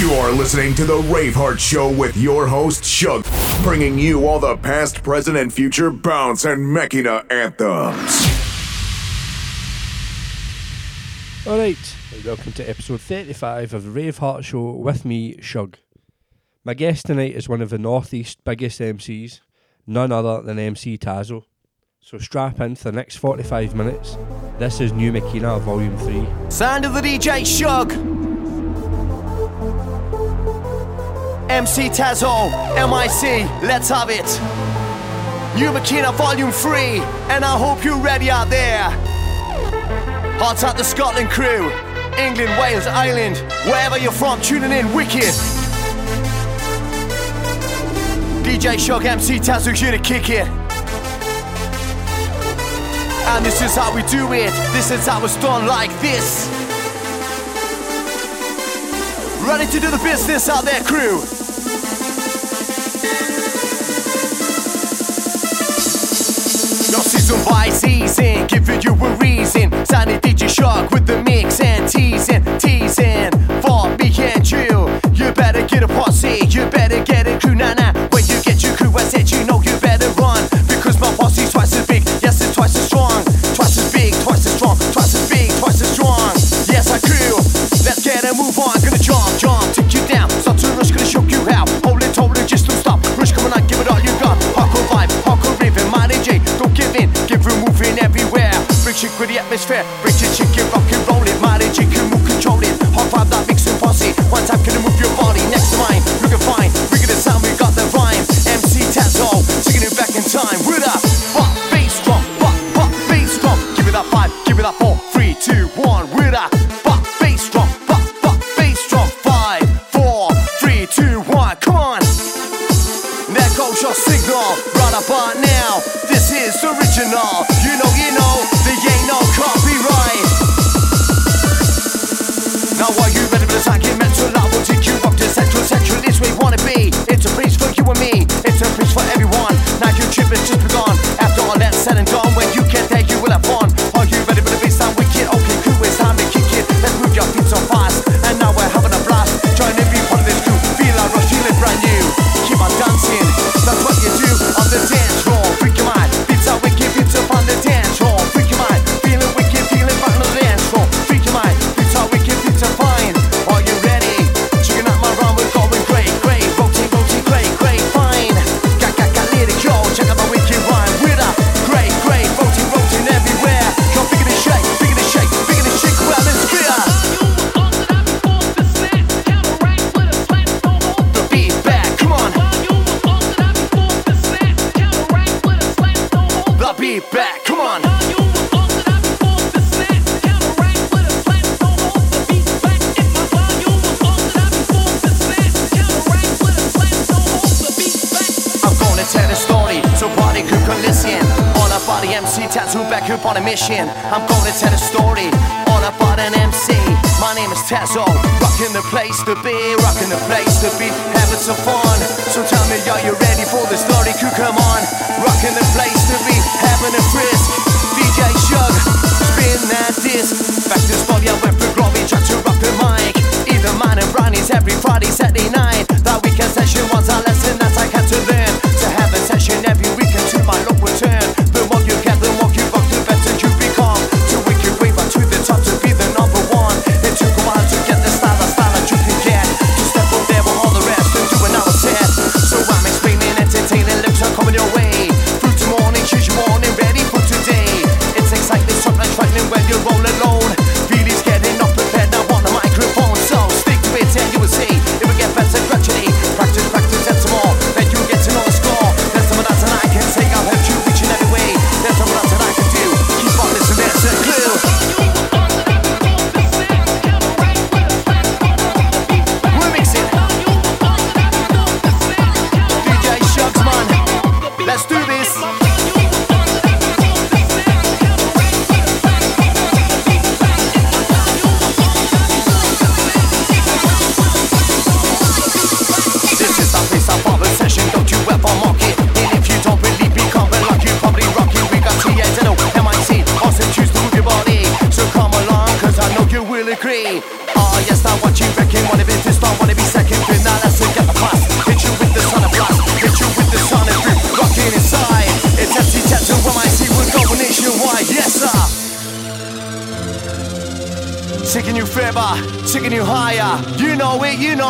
You are listening to The Raveheart Show with your host, Shug, bringing you all the past, present, and future bounce and Makina anthems. All right, welcome to episode 35 of The Raveheart Show with me, Shug. My guest tonight is one of the northeast biggest MCs, none other than MC Tazo. So strap in for the next 45 minutes. This is New Makina Volume 3. Sound of the DJ Shug! MC Tazo, MIC, let's have it. New Makina Volume 3, and I hope you're ready out there. Hearts out the Scotland crew, England, Wales, Ireland, wherever you're from, tuning in, wicked. DJ Shug, MC Tazo, here to kick it. And this is how we do it, this is how it's done like this. Ready to do the business out there, crew. No season by season, giving you a reason. Sunny DJ Shark with the mix and teasing, teasing for me and you. You better get a posse, you better get a crew, nah. When you get your crew, I said you know. chick with the atmosphere, break your chick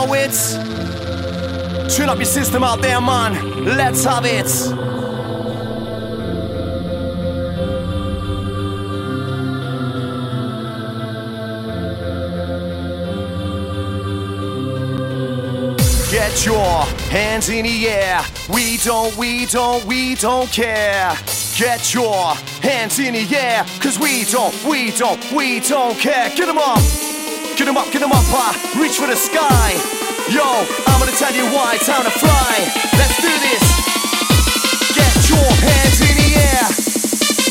know it. Tune up your system out there, man. Let's have it. Get your hands in the air. We don't, we don't, we don't care. Get your hands in the air. Cause we don't, we don't, we don't care. Get them up. Get them up, get them up high. Reach for the sky. Yo, I'm gonna tell you why. Time to fly. Let's do this. Get your hands in the air.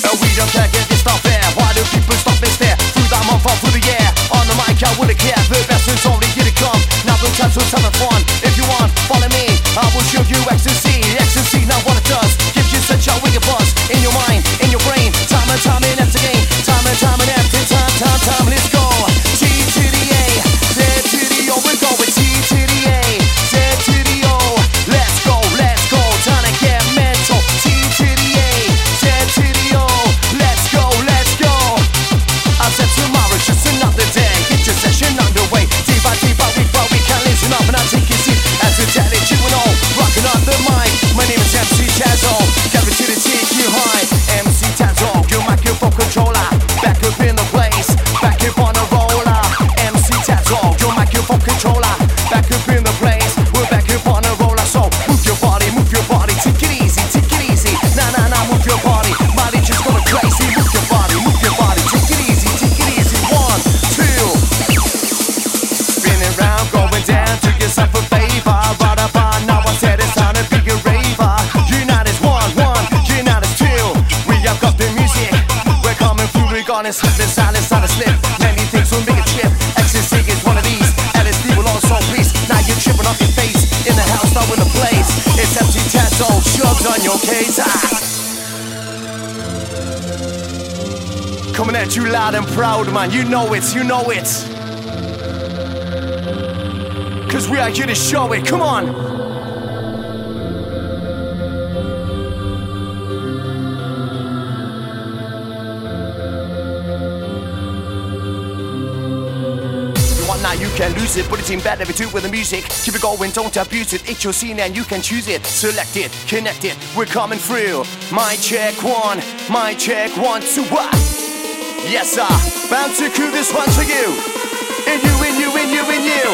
And we don't care, get this stuff there. Why do people stop and stare? Through that month, through the air. On the mic, I wouldn't care. The best is only here to come. Now the time to having fun. If you want, follow me. I will show you ecstasy. Ecstasy, now what it does. Gives you such a wicked buzz. In your mind, At you loud and proud, man. You know it, you know it. Cause we are here to show it. Come on. You want now, you can lose it. Put it in bed, do it with the music. Keep it going, don't abuse it. It's your scene and you can choose it. Select it, connect it. We're coming through. My check one, my check one, two, what? Yes, sir. Bound to crew this one for you. In you, in you, in you, in you.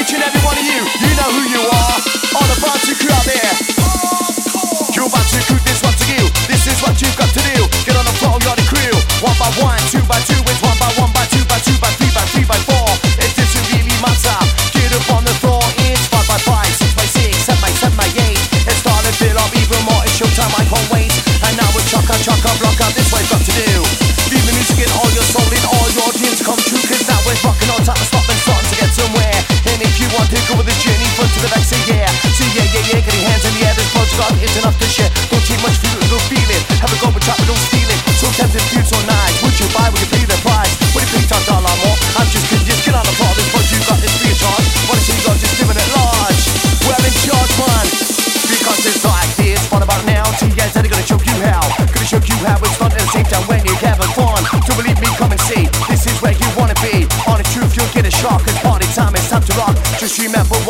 Each and every one of you, you know who you are. All the bar to crew out there. You're to crew this one to you. This is what you've got to do. Get on the floor, you're the crew. One by one, two by two, it's one by one, by two, by two, by three, by three, by four. It doesn't really matter. Get up on the floor, it's five by five, six by six, seven by seven by eight. It's starting to fill up even more. It's showtime, I can't wait. And now it's chaka chaka blocker. This way, got to do. Now rocking on time to stop and starting to get somewhere. And if you want to go with the journey, front to the back, say yeah. Say yeah, yeah, yeah, get your hands in the air. This blood's got it's enough remember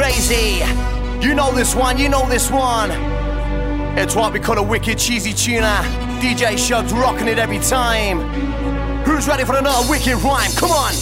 crazy. You know this one, you know this one. It's what we call a wicked cheesy tuner. DJ Shug's rocking it every time. Who's ready for another wicked rhyme? Come on!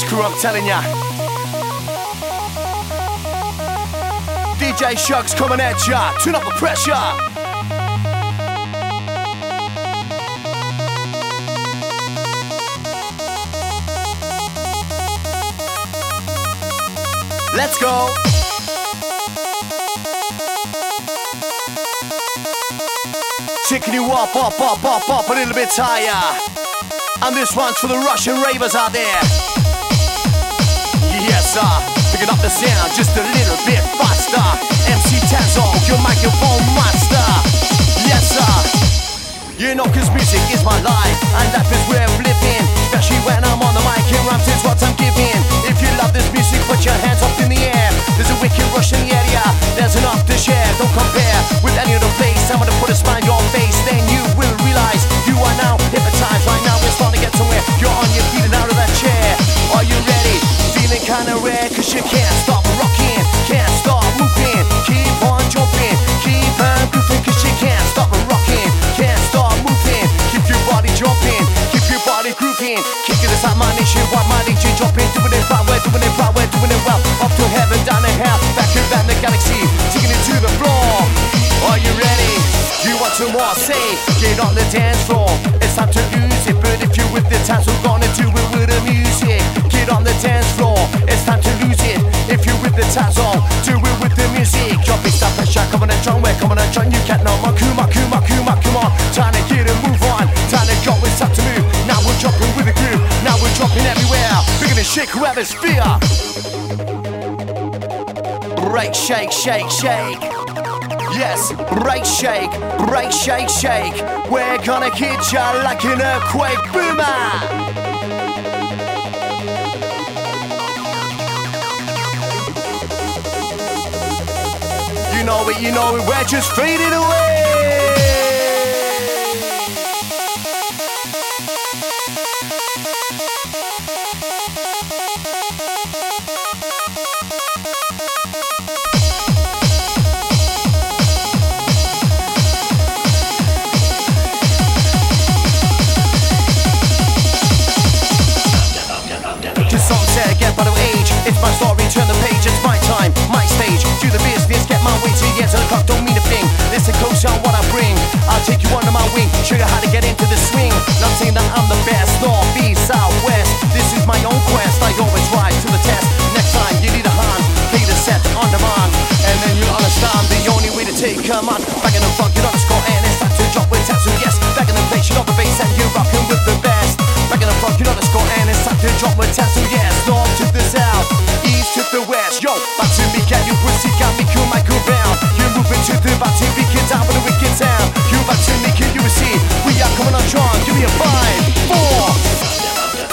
Crew. I'm telling ya. DJ Shugs coming at ya. Turn up the pressure. Let's go. Taking you up, up, up, up, up a little bit higher. And this one's for the Russian ravers out there. Sir. Picking up the sound just a little bit faster. MC Tazo, your microphone master. Yes, sir. You know, cause music is my life, and life is where I'm living. Especially when I'm on the mic, and rhymes is what I'm giving. If you love this music, put your hands up in the air. There's a wicked rush in the area, there's enough to share. Don't compare with any other place. I'm gonna put a smile on your face, then you will realize you are now hypnotized. Right now, we're starting to get somewhere. You're on your feet and out of that chair. Are you ready? Feeling kinda rare, cause you can't stop rocking, can't stop moving. Keep on jumping, keep on grooving, cause you can't stop rocking, can't stop moving. Keep your body jumping, keep your body grooving. Kicking this out, my nation, why my nation jumping, doing it right, we're doing it right, we're doing it well. Up to heaven, down to hell, back back the galaxy, taking it to the floor. Are you ready? You want some more? Say, get on the dance floor. It's time to lose it, but if you're with the times, we're gonna do it with the music. Get on the dance floor. On, do it with the music. Drop it, stop shot, come on and drum, we're coming and drum. You can't know my kuma, kuma, kuma, come on. Time to get a move on. Time to go, it's time to move. Now we're jumping with the groove. Now we're jumping everywhere. We're gonna shake whoever's fear. Break, shake, shake, shake. Yes, break, shake, break, shake, shake. We're gonna hit ya like an earthquake boomer. You know it, you know it, we're just fading away. It's my story, turn the page, it's my time, my stage Do the business, my way to the edge of the clock Don't mean a thing, listen close on what I bring. I'll take you under my wing, show you how to get into the swing. Not saying that I'm the best, north, east, south, west. This is my own quest, I always rise to the test. Next time you need a hand, play the set on demand And then you'll understand the only way to take command Back in the get on the score and it's time to drop with tattoo Yes, back in the place, you know the bass and you're rocking with the best. Back in the front, you know the score, and it's time to drop test. So yes, north to the south, east to the west. Yo, back to me, can you pussy, got me cool, Michael round. You're moving to the we get down with the wicked town. You back to me, can you receive? We are coming on strong, give me a five, four.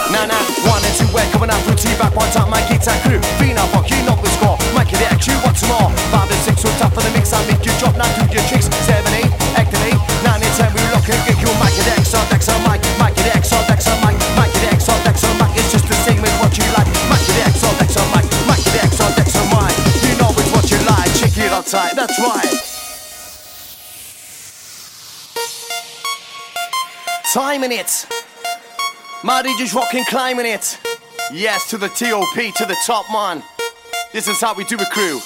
Nah, nah, one and two, we're coming out through T-back One time, my guitar crew, Fina, fuck, you know the score Mikey the X, you some more Five and six, so tough for the mix I make you drop, now do your tricks Seven, eight, activate Nine and ten, we lock and get you Mikey the X on Dex on Mike that's right Timing it my just rocking, climbing it. Yes, to the TOP, to the top man. This is how we do it, crew.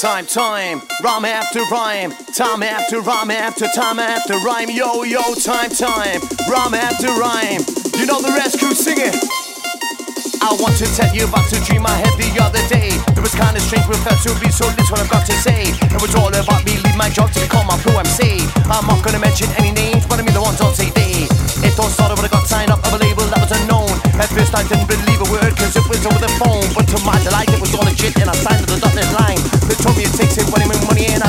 Time, time, rhyme after rhyme, time after rhyme after time after rhyme. Yo, yo, time, time, rhyme after rhyme. You know the rest, crew, sing it. I want to tell you about a dream I had the other day. Was kinda strange, but felt to be so little what I've got to say. It was all about me, leave my job to become my pro MC. I'm not gonna mention any names, but I mean the ones on TV. It all started when I got signed up of a label that was unknown. At first I didn't believe a word, cause it was over the phone. But to my delight, it was all legit, and I signed to the dotted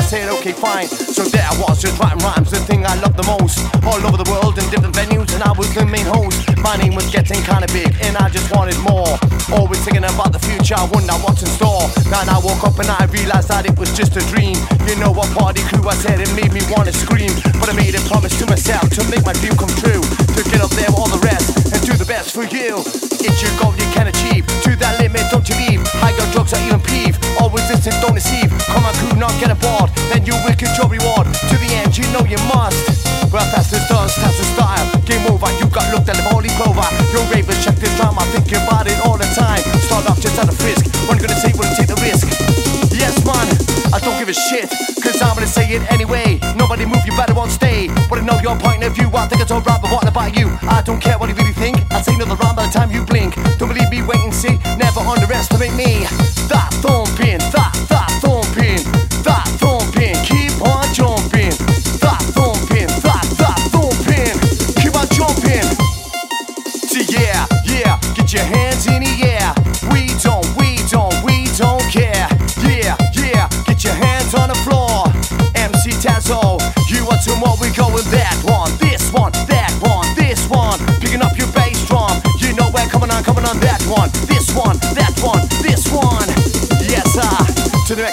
said, okay, fine. So there I was, just writing rhymes, the thing I love the most. All over the world in different venues, and I was the main host. My name was getting kinda big, and I just wanted more. Always thinking about the future, I wonder what's in store. Then I woke up and I realized that it was just a dream. You know what party crew I said, it made me wanna scream. But I made a promise to myself to make my dream come true. To get up there all the rest and do the best for you. It's your goal you can achieve. To that limit, don't you leave. High got drugs or even peeve. Listen, don't deceive. Come on, crew, not get aboard. Then you will get your reward. To the end, you know you must. Well, that's the dance, that's the style. Game over, you got looked at the holy clover. Your ravers check this drama, thinking about it all the time. Start off just out of frisk. You gonna take, you take the risk. I don't give a shit. Cause I'm gonna say it anyway. Nobody move, you better won't stay. Wanna know your point of view? I think it's alright, but what about you? I don't care what you really think. I'll say another round by the time you blink. Don't believe me, wait and see. Never underestimate me. That thumping, that, that thumping, that thumping. Keep on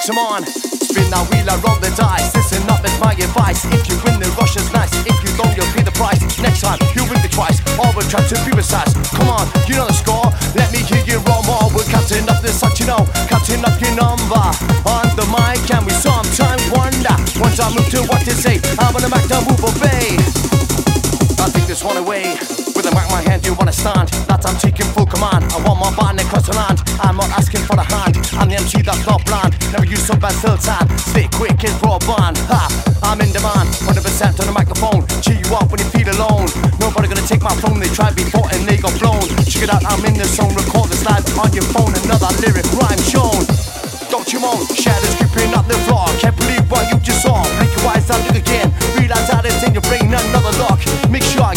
the on. Spin that wheel, I roll the dice. Listen up, it's my advice. If you win, the rush is nice. If you don't, you'll pay the price. Next time, you win the twice. Always try to be precise. Come on, you know the score. Let me hear you roll more. We're counting up this such you know. Counting up your number. On the mic, and we sometimes wonder. Once I move to what to say, I'm gonna make the move obey. I take this one away. With a mic in my hand, you wanna stand? That I'm taking full command. I want my band across the. I'm not asking for a hand. I'm the MC that's not blind. Never use some bad still time. Stay quick as broadband. Ha! I'm in demand. 100% on the microphone. Cheer you up when you feel alone. Nobody gonna take my phone. They tried before and they got blown. Check it out, I'm in the zone. Record this live on your phone. Another lyric rhyme shown. Don't you moan, shadows creeping up the floor. Can't believe what you just saw. Blink your eyes out, look again. Realize that it's in your brain, another lock. Make sure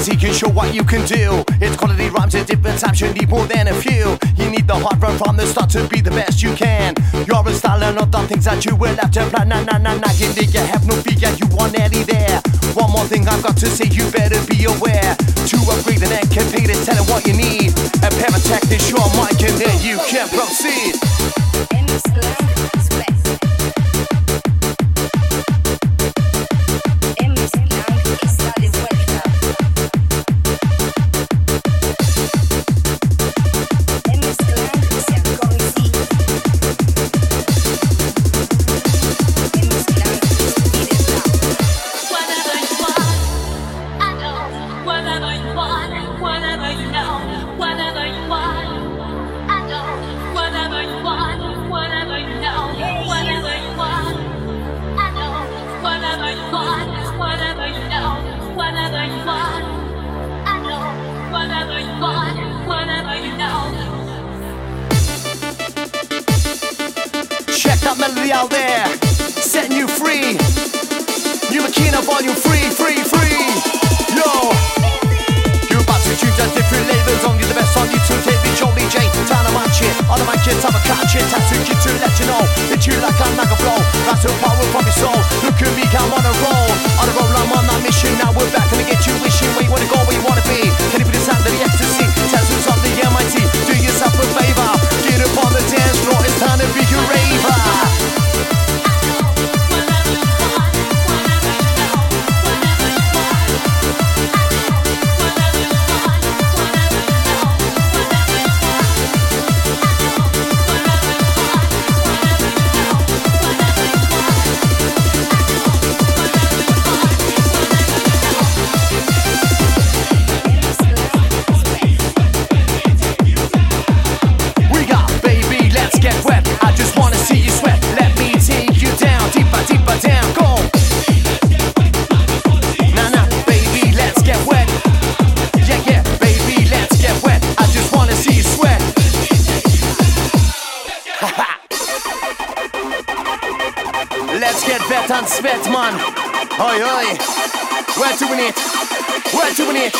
T can show what you can do. It's quality rhymes at different times, you need more than a few. You need the hard run from the start to be the best you can. You're a style and not the things that you will have to plan. Nah, nah, nah, nah, you need, you have no fear, you want Eddie there. One more thing I've got to say, you better be aware. To upgrade and then compete is telling what you need. A pair of technics, your mic, and then you can proceed. I'm a catch it. Tattoo kid to let you know that you like I'm like a flow. That's the power from your soul. Look at me, I'm on a roll. On a roll, I'm on that mission. Now we're back and get you wishing where you wanna go, where you wanna be. Can you put this under the ecstasy? Tattoos on the MIT. Do yourself a favor. Get up on the dance floor. It's time to be your raver. Oi, oi. We're doing it. We're doing it.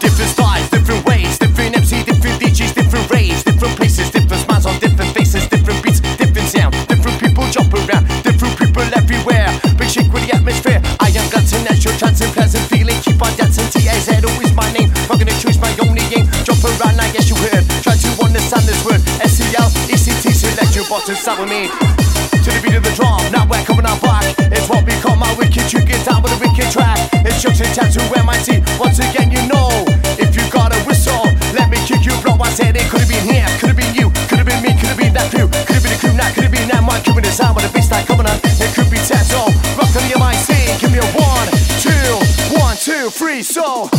Different styles, different ways, different MC, different DJs, different raves, different places, different smiles on different faces, different beats, different sound, different people jump around, different people everywhere. Big shake with the atmosphere. I am your chance and pleasant feeling. Keep on dancing, TAZ always my name. Not gonna choose my only aim. Jump around, I guess you heard. Try to understand this word. SEL, ECT, select your button, start with me. To the beat of the drum, now we're coming out back. It's what we call my wicked. You get down with a wicked track. It's just a tattoo MIT. Once again, you know. If you got a whistle, let me kick you, blow. I said it could have been him, could have been you, could have been me, could have been that crew, could have been the crew, now could have been that man. Give me the sound with a bass line coming on. It could be tattoo. Rock on the MIC. Give me a one, two, one, two, three, so.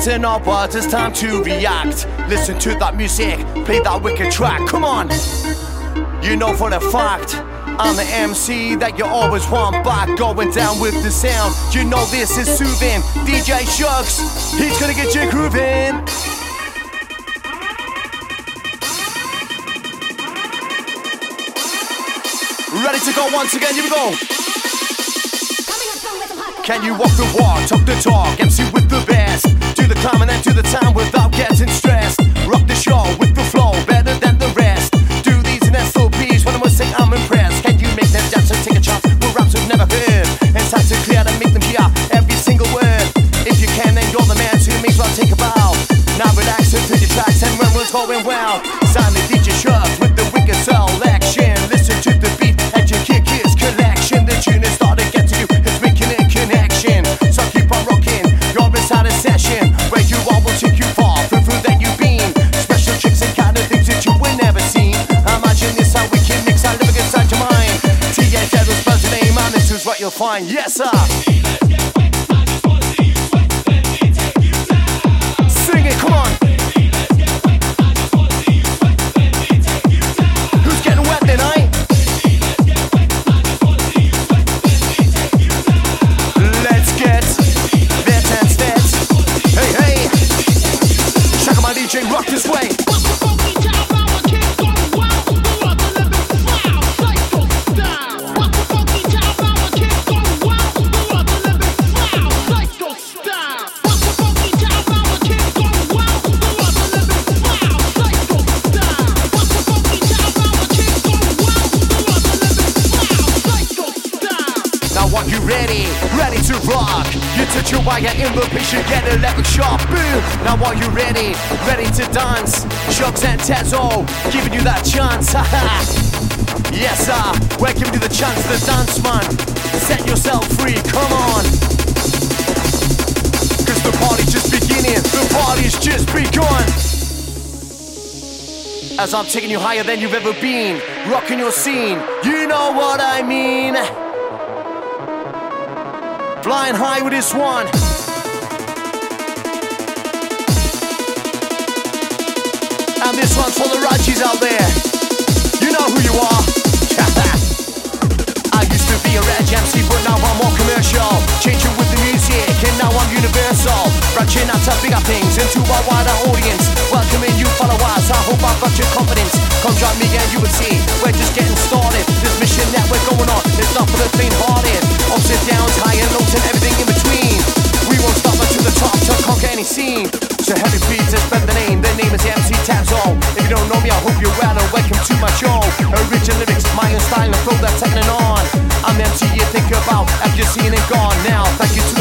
Onwards and upwards, it's time to react. Listen to that music, play that wicked track, come on. You know for a fact, I'm the MC that you always want back. Going down with the sound, you know this is soothing. DJ Shugs, he's gonna get you grooving. Ready to go once again, here we go. Can you walk the walk, talk the talk, MC with the best? Climbing into the time without getting stressed. Cause I'm taking you higher than you've ever been, rocking your scene, you know what I mean. Flying high with this one. And this one's for the Rajis out there. universal Branching out to bigger things into a wider audience. Welcoming you followers, I hope I've got your confidence. Come join me and you will see. We're just getting started. This mission that we're going on is not for the faint-hearted. Ups and downs, high and lows and everything in between. We won't stop until the top to conquer any scene. So heavy beats and been the name, their name is MC Tazo If you don't know me, I hope you're well and welcome to my show. Original lyrics, my own style and flow that's taking on. I'm MC you think about, have you seen it gone? Now, thank you to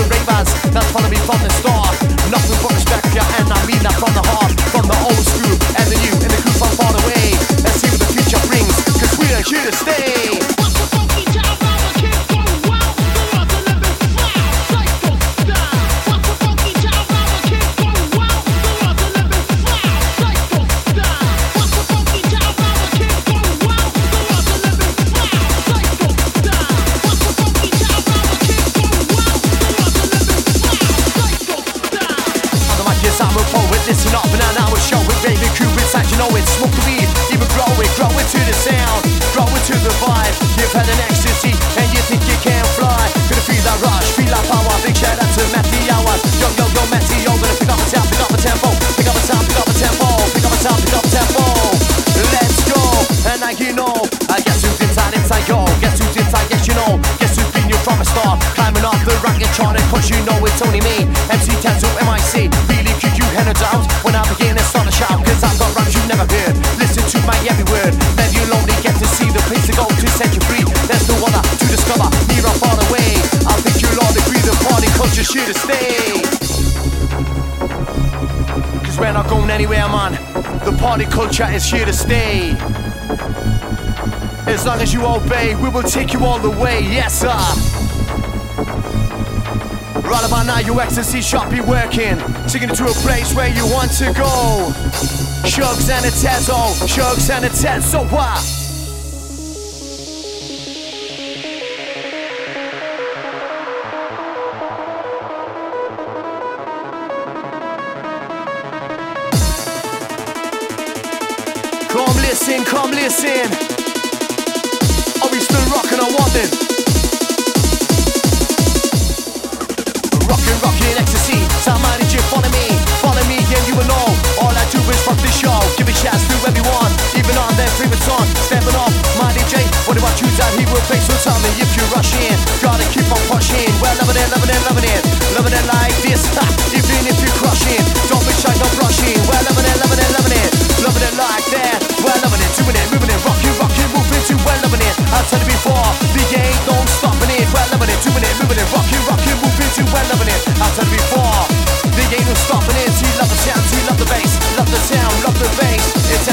chat is here to stay. As long as you obey, we will take you all the way, yes sir. Right about now, your ecstasy shop be working. Taking it to a place where you want to go. Shugs and a Tazo, shugs and a Tazo, what? Freeman's on, stepping off. My DJ, what about you, Dad? He will play. So tell me if you rush in, gotta keep on pushing. Well, loving it, loving it, loving it, loving it like this. Ha, even if you crush in, don't be shy, don't rush in. Well, loving it, loving it, loving it, loving it like that. Well, loving it, doing it, moving it, rocking, rocking, moving to well, loving it. I said it before, the game don't stopping it. Well, loving it, doing it, moving it, rocking, rocking, moving to well, loving it. I said it before, the game don't stopping it. He loves the sound, he loves the bass, love the sound, love the bass. It's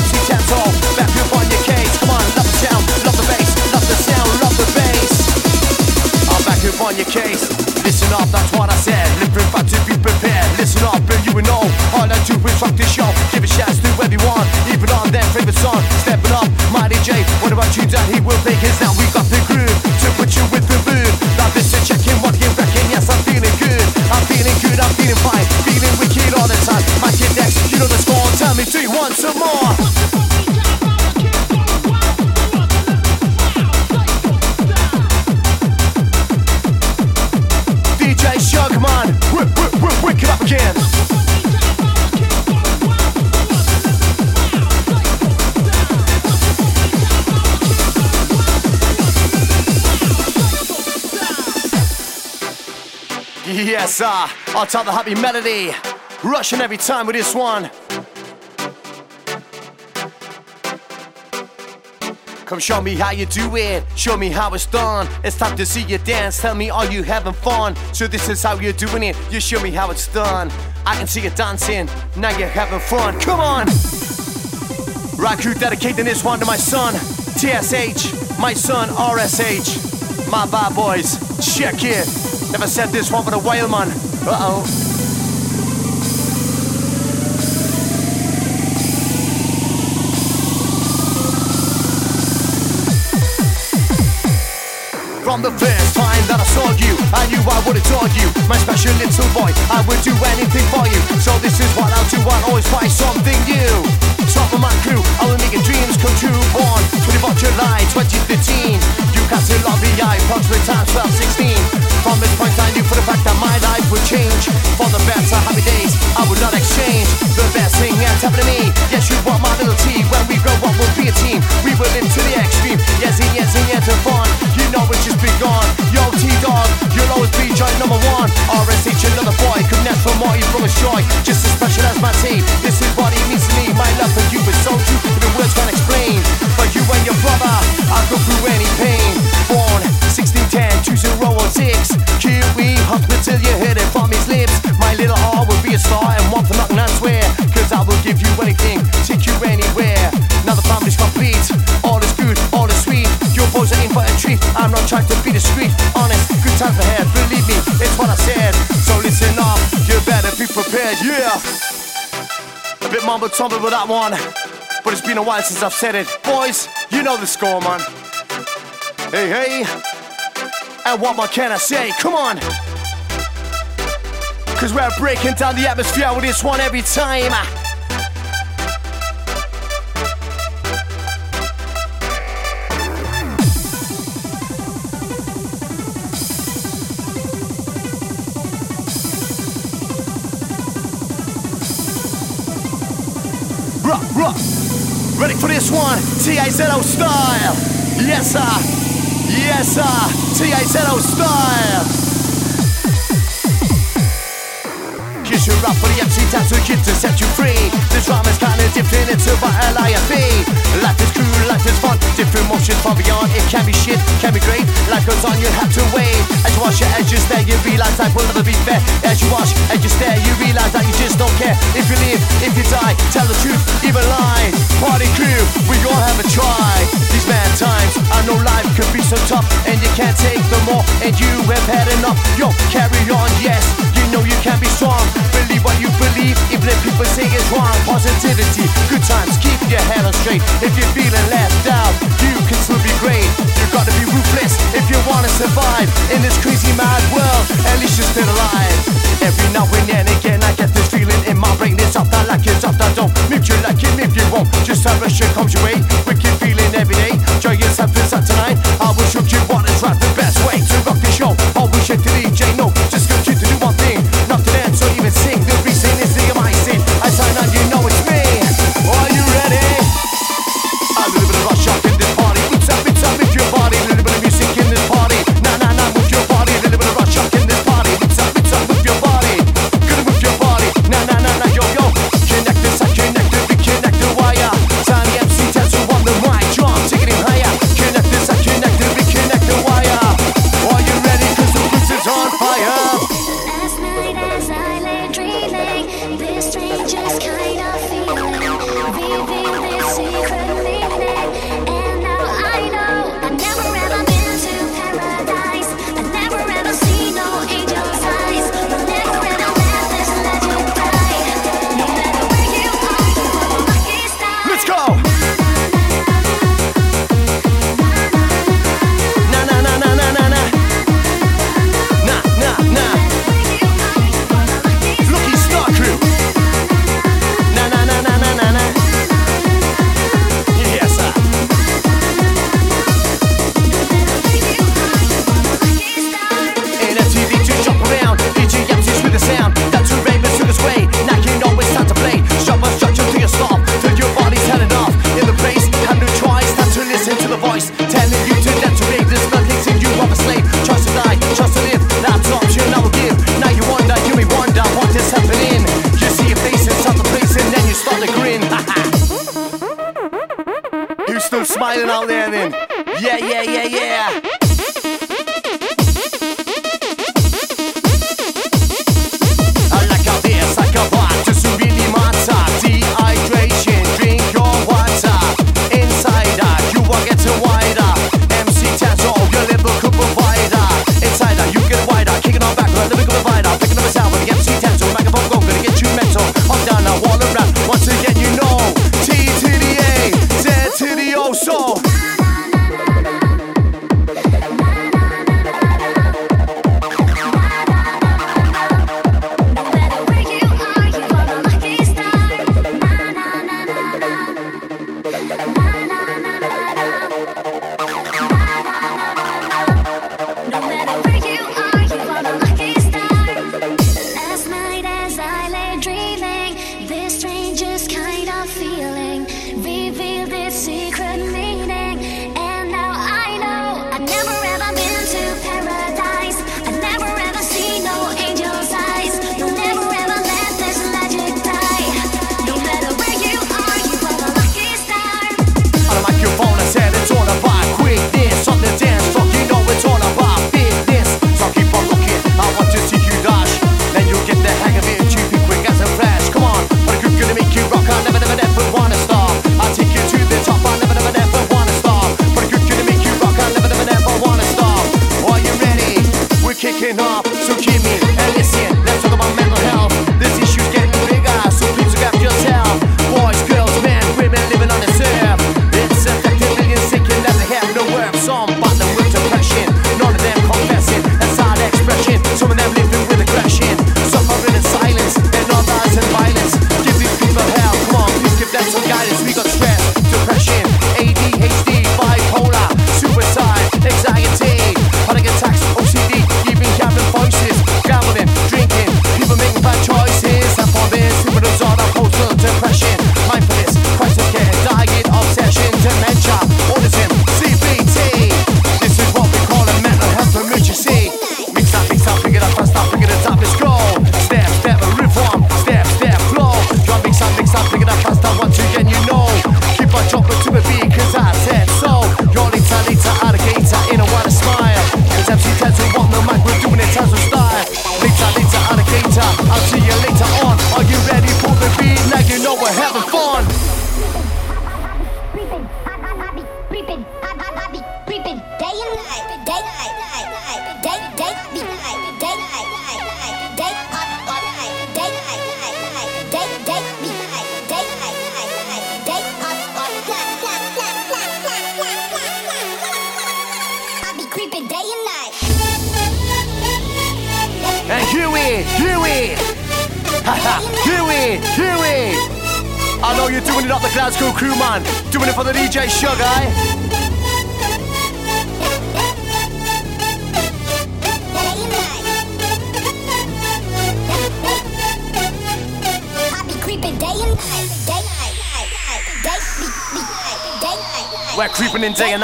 on your case. Listen up, that's what I said. Live in fact to be prepared. Listen up, and you will know. All I do is rock this show. Give a shout to everyone, even on their favorite song. Stepping up, Mighty J. What about you, that He will make his. Now we got the groove to put you with the mood. Now this is checking what you're reckon. Yes, I'm feeling good. I'm feeling good. I'm feeling fine. Feeling wicked all the time. My kid next, you know the score. Tell me, do you want some more? Yes, sir. I'll tell the happy melody. Rushing every time with this one. Come show me how you do it, show me how it's done. It's time to see you dance, tell me are you having fun? So this is how you're doing it, you show me how it's done. I can see you dancing, now you're having fun. Come on! Crew dedicating this one to my son, TSH, my son RSH. My bad boys, check it. Never said this one for the whale man. Uh oh. From the first time that I saw you, I knew I would adore you. My special little boy, I would do anything for you. So this is what I'll do, I'll always find something new. Top of my crew, I will make your dreams come true. Born 24 July 2015. You cast a lobby, I approximately times 12, 16. From this point I knew for the fact that my life would change. For the better, happy days, I would not exchange. The best thing that's happened to me. Yes, you want my little tea. When we grow up, we'll be a team. We will live to the extreme. Yes, and yes, and yes, and fun. You know it's just begun. Yo, T-Dog, you'll always be joint number one. RSH, another boy, couldn't ask for more, he brought us joy. Just as special as my team. This is what he means to me. My love for you is so true, Till you heard it from his lips. My little heart will be a star and one for nothing, I swear. Cause I will give you anything, take you anywhere. Now the family's complete, all is good, all is sweet. Your boys are in for a treat. I'm not trying to be discreet, honest, good times ahead. Believe me, it's what I said. So listen up, you better be prepared, yeah. A bit mumble tumble with that one, but it's been a while since I've said it. Boys, you know the score, man. Hey, hey. And what more can I say? Come on. Cause we're breaking down the atmosphere with this one every time. Ready for this one? T-I-Z-O style. Yes, sir. Yes, sir. T-I-Z-O style. You up for the empty MC tattoo kid to set you free. Rhyme is kinda different, it's about L-I-F-E. Life is cruel, life is fun, different motions far beyond. It can be shit, can be great. Life goes on, you have to wait. As you wash your edges there, you realize life will never be fair. As you wash as you stare, you realize that you just don't care. If you live, if you die, tell the truth, even lie. Party crew, we all have a try. These bad times, I know life can be so tough, and you can't take no more, and you have had enough. Yo, carry on, say it's wrong. Positivity, good times, keep your head on straight. If you're feeling left out, you can still be great. You gotta be ruthless if you wanna survive in this crazy mad world. At least you're still alive. Every now and then again, I get this feeling in my brain. It's up, I like it, up, I don't. If you like it, if you won't, just have a shit comes your way. Wicked feeling every day. Joyous happens up tonight.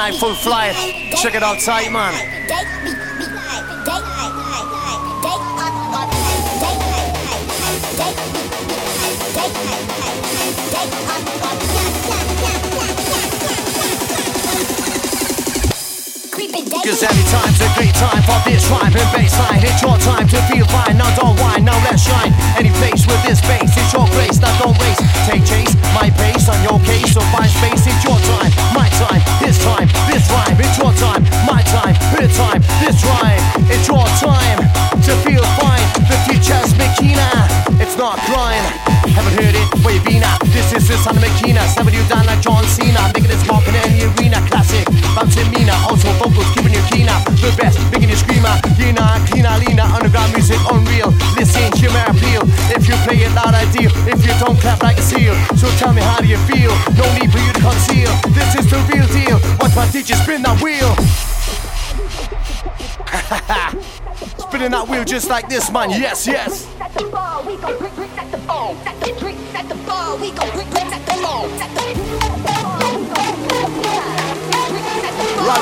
Nightful Flight. Check it out tight, man. time for this rhyme and baseline. It's your time to feel fine, now don't whine, now let's shine. Any face with this face, it's your place, now don't race. Take chase, my pace on your case, so find space. It's your time, my time, this time, this rhyme. It's your time, my time, her time, this rhyme. It's your time to feel fine. The teacher's Makina, it's not crime. Haven't heard it? Where you been at? This is the son of Makina. Seven you down like John Cena. Making this mark in any arena. Classic. Bouncing Mina. Also vocals keeping you keener. The best. Making you screamer. Yena, cleaner, leaner. Underground music unreal. Listen to my appeal. If you play it loud, I deal. If you don't clap like a seal. So tell me how do you feel? No need for you to conceal. This is the real deal. Watch my teacher spin that wheel. Spinning that wheel just like this, man. Yes, yes at the ball, we gon' brick, bricks at the ball, at the bricks at the ball, we gon' brick, bricks at the ball, at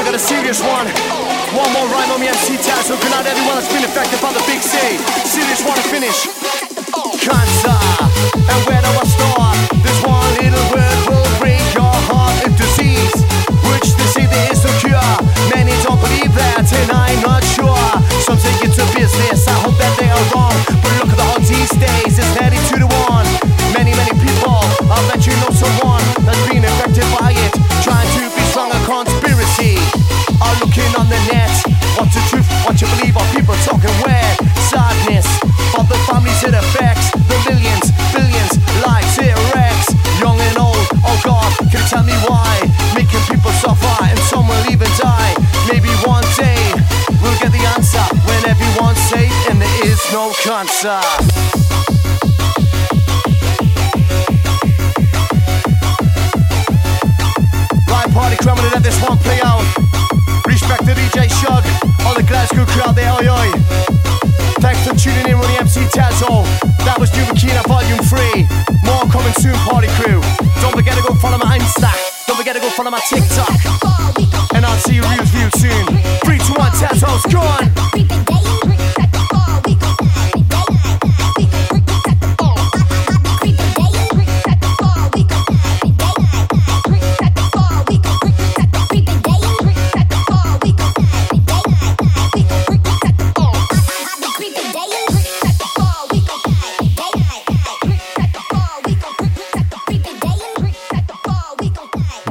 we got a serious one. One more rhyme on me MC Taz, so good everyone that's been affected by the big C. Serious one to finish. Cancer, and where I start? This one little word will break your heart and disease. Which they say there is no cure. Many don't believe that, and I'm not sure. Some take it to business, I hope that they are wrong. But these days. It's 92 to the 1. Many, many people. I'll bet you know someone that's been affected by it. Trying to be strong a conspiracy. Are looking on the net. What's the truth? What you believe? Are people talking weird? No cancer. Party crowd, gonna let this one play out. Respect to DJ Shug, all the Glasgow crowd there, oi oi. Thanks for tuning in with the MC Tazo. That was New Makina Volume 3. More coming soon, party crew. Don't forget to go follow my Insta. Don't forget to go follow my TikTok. And I'll see you real, real soon. 3, 2, 1, Tazo's gone.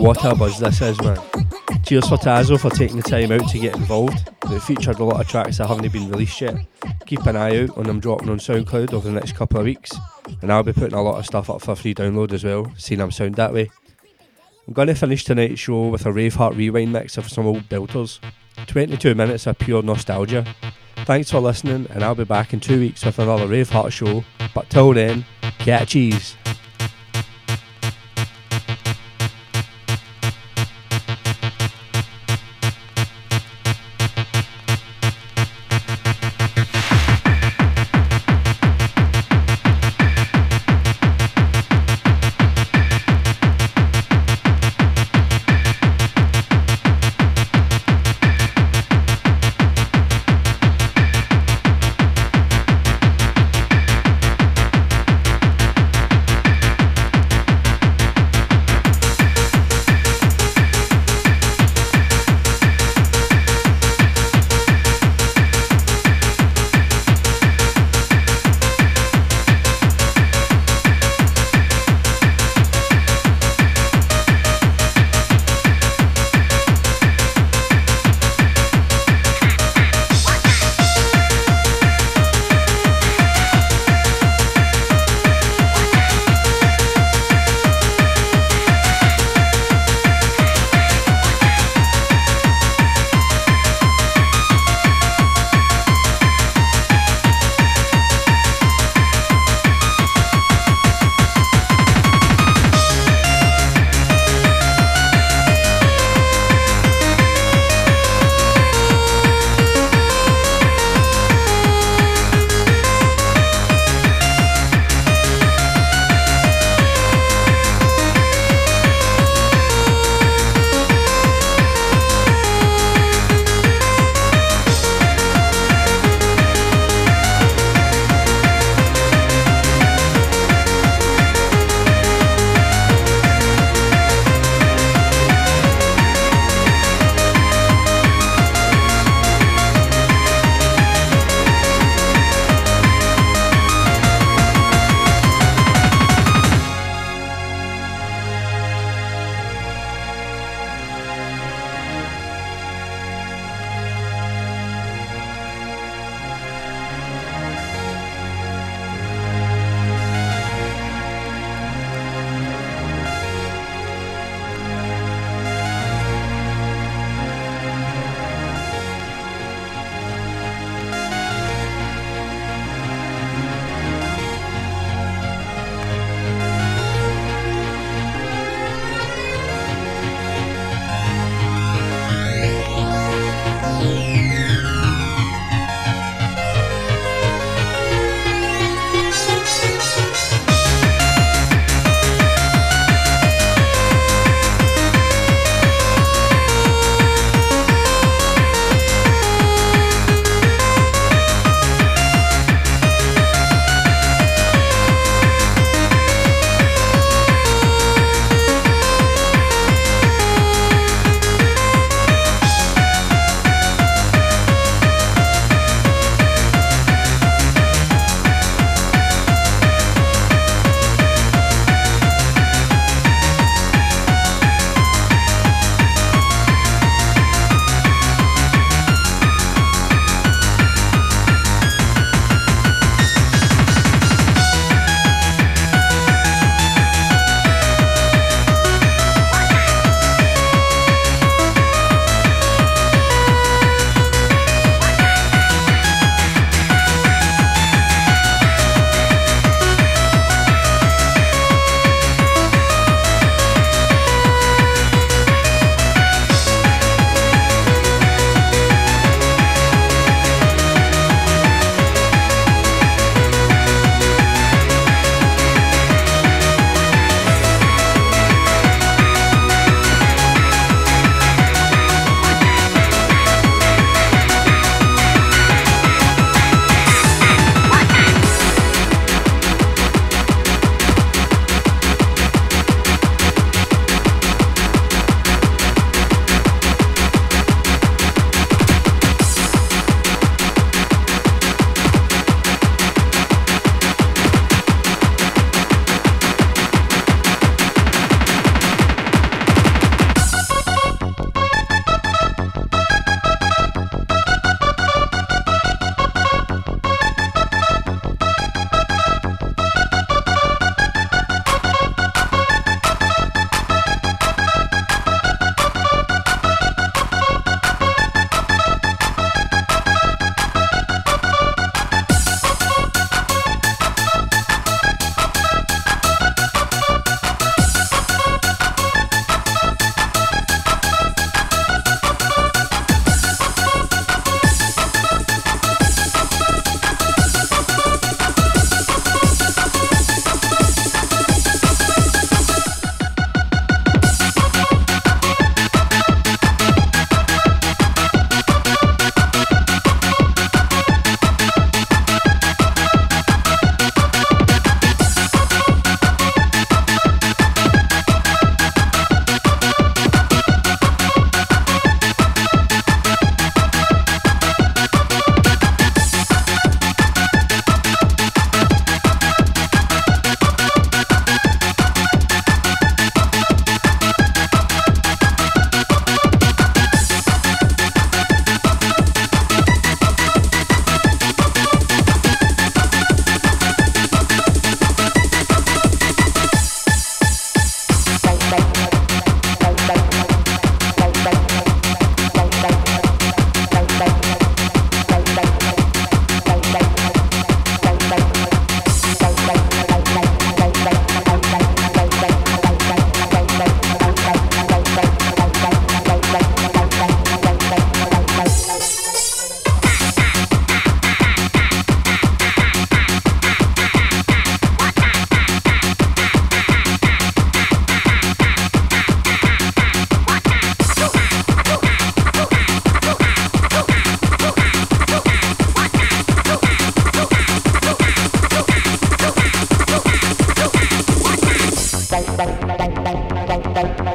What a buzz this is, man. Cheers for Tazo for taking the time out to get involved. It featured a lot of tracks that haven't been released yet. Keep an eye out on them dropping on SoundCloud over the next couple of weeks. And I'll be putting a lot of stuff up for free download as well, seeing them sound that way. I'm going to finish tonight's show with a Raveheart rewind mix of some old belters. 22 minutes of pure nostalgia. Thanks for listening, and I'll be back in two weeks with another Raveheart show. But till then, catchies. Bye.